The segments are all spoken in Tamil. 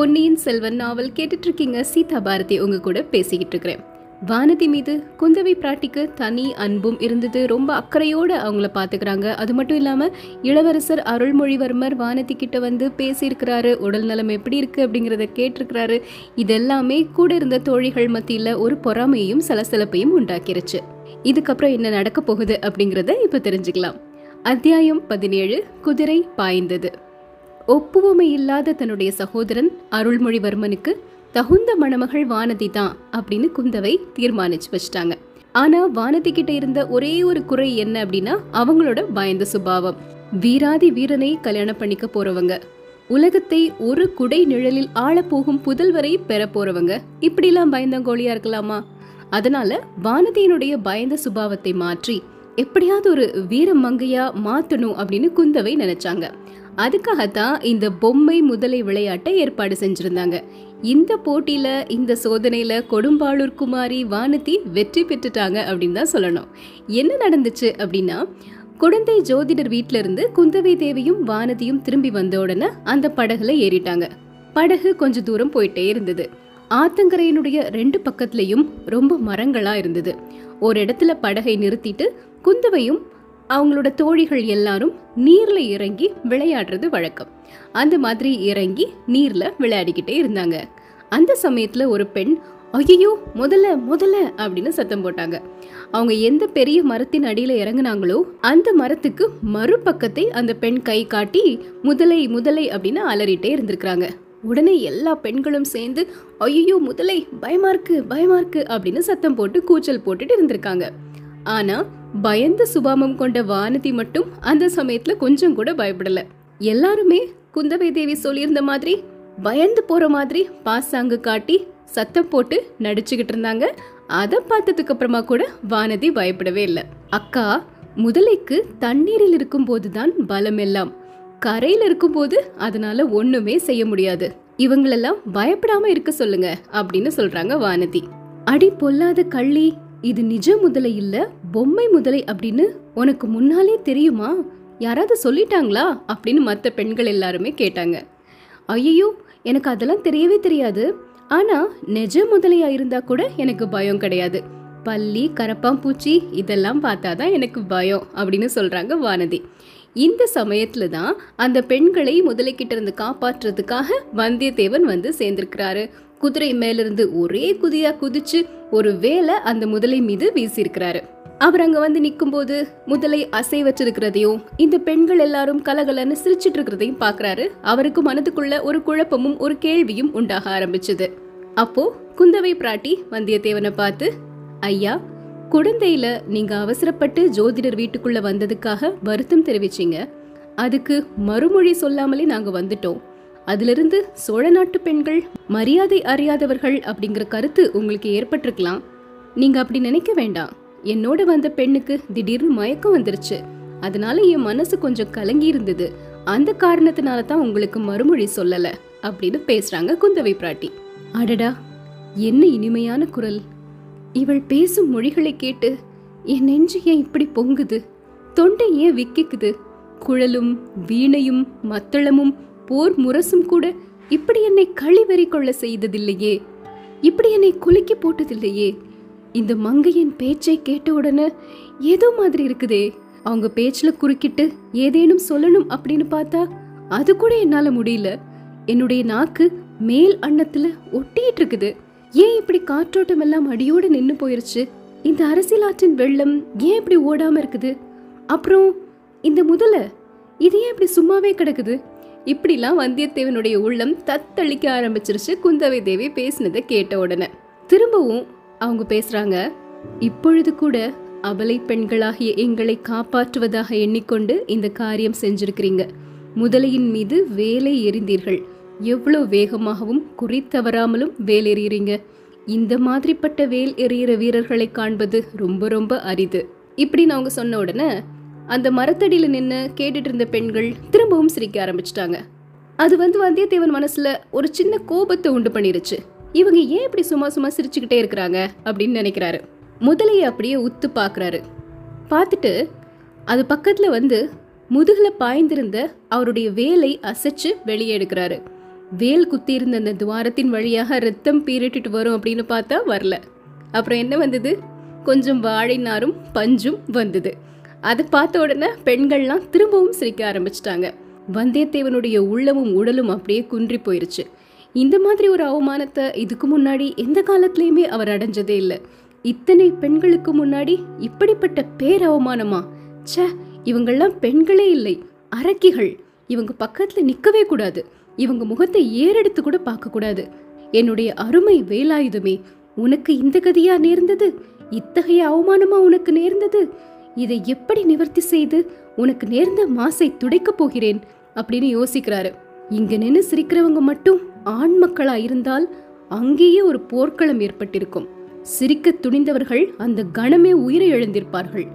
பொன்னியின் செல்வன் நாவல் கேட்டுட்டு இருக்கீங்க சீதா பாரதி உங்க கூட பேசிக்கிட்டு இருக்கிறேன் வானதி மீது குந்தவை பிராட்டிக்கு தனி அன்பும் இருந்தது. ரொம்ப அக்கறையோட அவங்கள பாத்துக்கிறாங்க அது மட்டும் இல்லாம இளவரசர் அருள்மொழிவர்மர் வானதி கிட்ட வந்து பேசியிருக்கிறாரு. உடல் நலம் எப்படி இருக்கு அப்படிங்கறத கேட்டிருக்கிறாரு. இதெல்லாமே கூட இருந்த தோழிகள் மத்தியில ஒரு பொறாமையும் சலசலப்பையும் உண்டாக்கிருச்சு. இதுக்கப்புறம் என்ன நடக்க போகுது அப்படிங்கறத இப்ப தெரிஞ்சுக்கலாம். அத்தியாயம் பதினேழு குதிரை பாய்ந்தது. ஒப்புவமை இல்லாத தன்னுடைய சகோதரன் அருள்மொழிவர்மனுக்கு தகுந்த மணமகள் வானதி தான் அப்படின்னு குந்தவை தீர்மானிச்சு வச்சிட்டாங்க. ஆனா வானதி கிட்ட இருந்த ஒரே ஒரு குறை என்ன அப்படின்னா அவங்களோட பயந்த சுபாவம். வீராதி வீரனை கல்யாணம் பண்ணிக்க போறவங்க. உலகத்தை ஒரு குடை நிழலில் ஆள போகும் புதல்வரை பெற போறவங்க. இப்படிலாம் பயந்தங்கோழியா இருக்கலாமா? அதனால வானதியினுடைய பயந்த சுபாவத்தை மாற்றி எப்படியாவது ஒரு வீர மங்கையா மாத்தணும் அப்படின்னு குந்தவை நினைச்சாங்க. அதுக்காகத்தான் இந்த பொம்மை முதலை விளையாட்டை ஏற்பாடு செஞ்சிருந்தாங்க. இந்த போட்டியில இந்த சோதனையில கொடும்பாளூர் குமாரி வானதி வெற்றி பெற்றுட்டாங்க அப்படின்னு தான் சொல்லணும். என்ன நடந்துச்சு அப்படின்னா குழந்தை ஜோதிடர் வீட்டிலிருந்து இருந்து குந்தவை தேவியும் வானதியும் திரும்பி வந்த உடனே அந்த படகுல ஏறிட்டாங்க. படகு கொஞ்ச தூரம் போயிட்டே இருந்தது. ஆத்தங்கரையினுடைய ரெண்டு பக்கத்துலயும் ரொம்ப மரங்களா இருந்தது. ஒரு இடத்துல படகை நிறுத்திட்டு குந்தவையும் அவங்களோட தோழிகள் எல்லாரும் நீர்ல இறங்கி விளையாடுறது வழக்கம். அந்த மாதிரி இறங்கி நீர்ல விளையாடிக்கிட்டே இருந்தாங்க. அந்த சமயத்துல ஒரு பெண் ஐயோ முதல்ல முதல்ல அப்படின்னு சத்தம் போட்டாங்க. அவங்க எந்த பெரிய மரத்தின் அடியில் இறங்குனாங்களோ அந்த மரத்துக்கு மறுபக்கத்தை அந்த பெண் கை காட்டி முதலை முதலை அப்படின்னு அலறிட்டே இருந்திருக்கிறாங்க. உடனே எல்லா பெண்களும் சேர்ந்து ஐயோ முதலை பயமா இருக்கு பயமா இருக்கு அப்படின்னு சத்தம் போட்டு கூச்சல் போட்டுட்டு இருந்திருக்காங்க. ஆனா பயந்த சுபாவம் கொண்ட வானதி மட்டும் அந்த சமயத்துல கொஞ்சம் கூட பயப்படல. எல்லாருமே குந்தவை தேவி சொல்லியிருந்த மாதிரி பயந்து போற மாதிரி பாசாங்கு காட்டி சத்தம் போட்டு நடிச்சுக்கிட்டு இருந்தாங்க. அதை பார்த்ததுக்கு அப்புறமா கூட வானதி பயப்படவே இல்லை. அக்கா முதலைக்கு தண்ணீரில் இருக்கும்போது தான் பலம் எல்லாம். கரையில இருக்கும்போது அதனால ஒண்ணுமே செய்ய முடியாது. இவங்களெல்லாம் பயப்படாம இருக்க சொல்லுங்க அப்படின்னு சொல்றாங்க வானதி. அடி பொல்லாத கள்ளி இது நிஜ முதலை இல்ல பொம்மை முதலை அப்படின்னு உனக்கு முன்னாலே தெரியுமா? யாராவது சொல்லிட்டாங்களா? அப்படின்னு மற்ற பெண்கள் எல்லாருமே கேட்டாங்க. ஐயோ எனக்கு அதெல்லாம் தெரியவே தெரியாது. ஆனால் நெஜ முதலையாக இருந்தால் கூட எனக்கு பயம் கிடையாது. பள்ளி கரப்பாம்பூச்சி இதெல்லாம் பார்த்தா தான் எனக்கு பயம் அப்படின்னு சொல்கிறாங்க வானதி. இந்த சமயத்தில் தான் அந்த பெண்களை முதலைக்கிட்ட இருந்து காப்பாற்றுறதுக்காக வந்தியத்தேவன் வந்து சேர்ந்திருக்கிறாரு. குதிரை மேலிருந்து ஒரே குதியாக குதிச்சு ஒரு வேலை அந்த முதலை மீது வீசியிருக்கிறாரு. அவர் அங்க வந்து நிற்கும் போது முதலை அசைவற்றிருக்கிறதையும் இந்த பெண்கள் எல்லாரும் கலகலன்னு சிரிச்சிட்டு இருக்கிறதையும் பாக்குறாரு. அவருக்கு மனதுக்குள்ள ஒரு குழப்பமும் ஒரு கேள்வியும் உண்டாக ஆரம்பிச்சது. அப்போ குந்தவை பிராட்டி வந்தியத்தேவனை பார்த்து ஐயா குழந்தையில நீங்க அவசரப்பட்டு ஜோதிடர் வீட்டுக்குள்ள வந்ததுக்காக வருத்தம் தெரிவிச்சீங்க. அதுக்கு மறுமொழி சொல்லாமலே நாங்க வந்துட்டோம். அதிலிருந்து சோழ நாட்டு பெண்கள் மரியாதை அறியாதவர்கள் அப்படிங்கிற கருத்து உங்களுக்கு ஏற்பட்டிருக்கலாம். நீங்க அப்படி நினைக்க வேண்டாம். என்னோட வந்த பெண்ணுக்கு திடீர்னு மயக்கம் வந்துருச்சு. அதனால என் மனசு கொஞ்சம் கலங்கி இருந்தது. அந்த காரணத்தினால தான் உங்களுக்கு மறுமொழி சொல்லல அப்படின்னு பேசுறாங்க குந்தவை பிராட்டி. அடடா என்ன இனிமையான குரல். இவள் பேசும் மொழிகளை கேட்டு என் நெஞ்சு ஏன் இப்படி பொங்குது? தொண்டை ஏன் விக்கிக்குது? குழலும் வீணையும் மத்தளமும் போர் முரசும் கூட இப்படி என்னை கழிவறி கொள்ள செய்ததில்லையே. இப்படி என்னை குலுக்கி போட்டதில்லையே. இந்த மங்கையின் பேச்சை கேட்ட உடனே ஏதோ மாதிரி இருக்குதே. அவங்க பேச்சில் குறுக்கிட்டு ஏதேனும் சொல்லணும் அப்படின்னு பார்த்தா அது கூட என்னால் முடியல. என்னுடைய நாக்கு மேல் அன்னத்துல ஒட்டிட்டு இருக்குது. ஏன் இப்படி காற்றோட்டம் எல்லாம் அடியோடு நின்று போயிருச்சு? இந்த அரசியலாற்றின் வெள்ளம் ஏன் இப்படி ஓடாம இருக்குது? அப்புறம் இந்த முதல இது ஏன் இப்படி சும்மாவே கிடக்குது? இப்படிலாம் வந்தியத்தேவனுடைய உள்ளம் தத்தளிக்க ஆரம்பிச்சிருச்சு குந்தவை தேவி பேசினதை கேட்ட உடனே. திரும்பவும் அவங்க பேசுறாங்க. இப்பொழுது கூட அபலை பெண்களாகிய எங்களை காப்பாற்றுவதாக எண்ணிக்கொண்டு இந்த காரியம் செஞ்சிருக்கிறீங்க. முதலையின் மீது வேலை எறிந்தீர்கள். எவ்வளோ வேகமாகவும் குறித்தவராமலும் வேல் எறிகிறீங்க. இந்த மாதிரிப்பட்ட வேல் எறிகிற வீரர்களை காண்பது ரொம்ப ரொம்ப அரிது. இப்படின்னு அவங்க சொன்ன உடனே அந்த மரத்தடியில் நின்று கேட்டுட்டு இருந்த பெண்கள் திரும்பவும் சிரிக்க ஆரம்பிச்சிட்டாங்க. அது வந்து வந்தியத்தேவன் மனசில் ஒரு சின்ன கோபத்தை உண்டு பண்ணிருச்சு. இவங்க ஏன் இப்படி சும்மா சும்மா சிரிச்சுக்கிட்டே இருக்கிறாங்க அப்படின்னு நினைக்கிறாரு. முதலையை அப்படியே உத்து பார்க்குறாரு. பார்த்துட்டு அது பக்கத்தில் வந்து முதுகில் பாய்ந்திருந்த அவருடைய வேலை அசைச்சு வெளியே எடுக்கிறாரு. வேல் குத்தி இருந்த அந்த துவாரத்தின் வழியாக ரத்தம் பீரிட்டுட்டு வரும் அப்படின்னு பார்த்தா வரல. அப்புறம் என்ன வந்தது? கொஞ்சம் வாழை நாரும் பஞ்சும் வந்தது. அதை பார்த்த உடனே பெண்கள்லாம் திரும்பவும் சிரிக்க ஆரம்பிச்சிட்டாங்க. வந்தியத்தேவனுடைய உள்ளமும் உடலும் அப்படியே குன்றி போயிருச்சு. இந்த மாதிரி ஒரு அவமானத்தை இதுக்கு முன்னாடி எந்த காலத்திலயுமே அவர் அடைஞ்சதே இல்லை. இத்தனை பெண்களுக்கு முன்னாடி இப்படிப்பட்ட பேர் அவமானமா ச்சே இவங்கெல்லாம் பெண்களே இல்லை. அரக்கிகள். இவங்க பக்கத்துல நிக்கவே கூடாது. இவங்க முகத்தை ஏறெடுத்து கூட பார்க்க கூடாது. என்னுடைய அருமை வேலாயுதமே உனக்கு இந்த கதியா நேர்ந்தது? இத்தகைய அவமானமா உனக்கு நேர்ந்தது? இதை எப்படி நிவர்த்தி செய்து உனக்கு நேர்ந்த மாசை துடைக்கப் போகிறேன்? அப்படின்னு யோசிக்கிறாரு. இங்க நின்று சிரிக்கிறவங்க மட்டும் ஆண் மக்களா இருந்தால் அங்கேயே ஒரு போர்க்களம் ஏற்பட்டிருக்கும். சிரிக்க துணிந்தவர்கள் அந்த கணமே உயிரை இழந்திருப்பார்கள்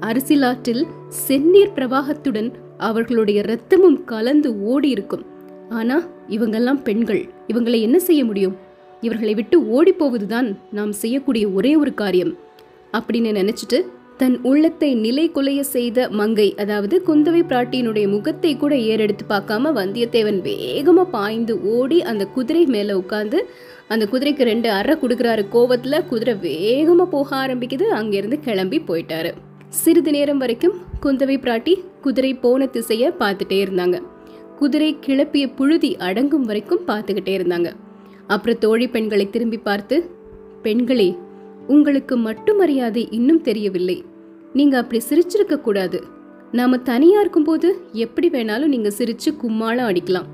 அரசியலாற்றில் செந்நீர் பிரவாகத்துடன் அவர்களுடைய இரத்தமும் கலந்து ஓடி இருக்கும் ஆனா இவங்கெல்லாம் பெண்கள். இவங்களை என்ன செய்ய முடியும்? இவர்களை விட்டு ஓடி போவதுதான் நாம் செய்யக்கூடிய ஒரே ஒரு காரியம். அப்படின்னு நினைச்சிட்டு தன் உள்ளத்தை நிலை குலைய செய்த மங்கை அதாவது குந்தவை பிராட்டியினுடைய முகத்தை கூட ஏறெடுத்து பார்க்காம வந்தியத்தேவன் வேகமா பாய்ந்து ஓடி அந்த குதிரை மேல உட்காந்து அந்த குதிரைக்கு ரெண்டு அறை கொடுக்குறாரு. கோவத்துல குதிரை வேகமா போக ஆரம்பிக்குது. அங்கிருந்து கிளம்பி போயிட்டாரு. சிறிது நேரம் வரைக்கும் குந்தவை பிராட்டி குதிரை போன திசைய பார்த்துட்டே இருந்தாங்க. குதிரை கிளப்பிய புழுதி அடங்கும் வரைக்கும் பார்த்துக்கிட்டே இருந்தாங்க. அப்புறம் தோழி பெண்களை திரும்பி பார்த்து பெண்களே உங்களுக்கு மட்டும் மரியாதை இன்னும் தெரியவில்லை. நீங்க அப்படி சிரிச்சிருக்க கூடாது. நாம தனியா இருக்கும்போது எப்படி வேணாலும் நீங்க சிரிச்சு கும்மாளம் அடிக்கலாம்.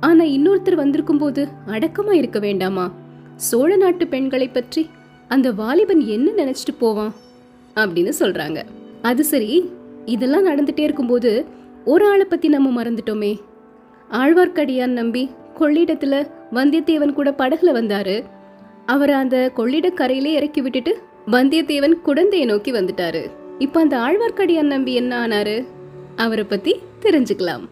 ஆனா இன்னொருத்தர் வந்திருக்கும் போது அடக்கமா இருக்க வேண்டாமா? சோழ நாட்டு பெண்களை பற்றி அந்த வாலிபன் என்ன நினைச்சிட்டு போவான்? அப்படின்னு சொல்றாங்க. அது சரி இதெல்லாம் நடந்துட்டே இருக்கும்போது ஒரு ஆளை பத்தி நம்ம மறந்துட்டோமே. ஆழ்வார்க்கடியான் நம்பி கொள்ளிடத்துல வந்தியத்தேவன் கூட படகுல வந்தாரு. அவரை அந்த கொள்ளிட கரையிலே இறக்கி விட்டுட்டு வந்தியத்தேவன் குடந்தையை நோக்கி வந்துட்டாரு. இப்ப அந்த ஆழ்வார்க்கடியான் நம்பி என்ன ஆனாரு? அவரை பத்தி தெரிஞ்சுக்கலாம்.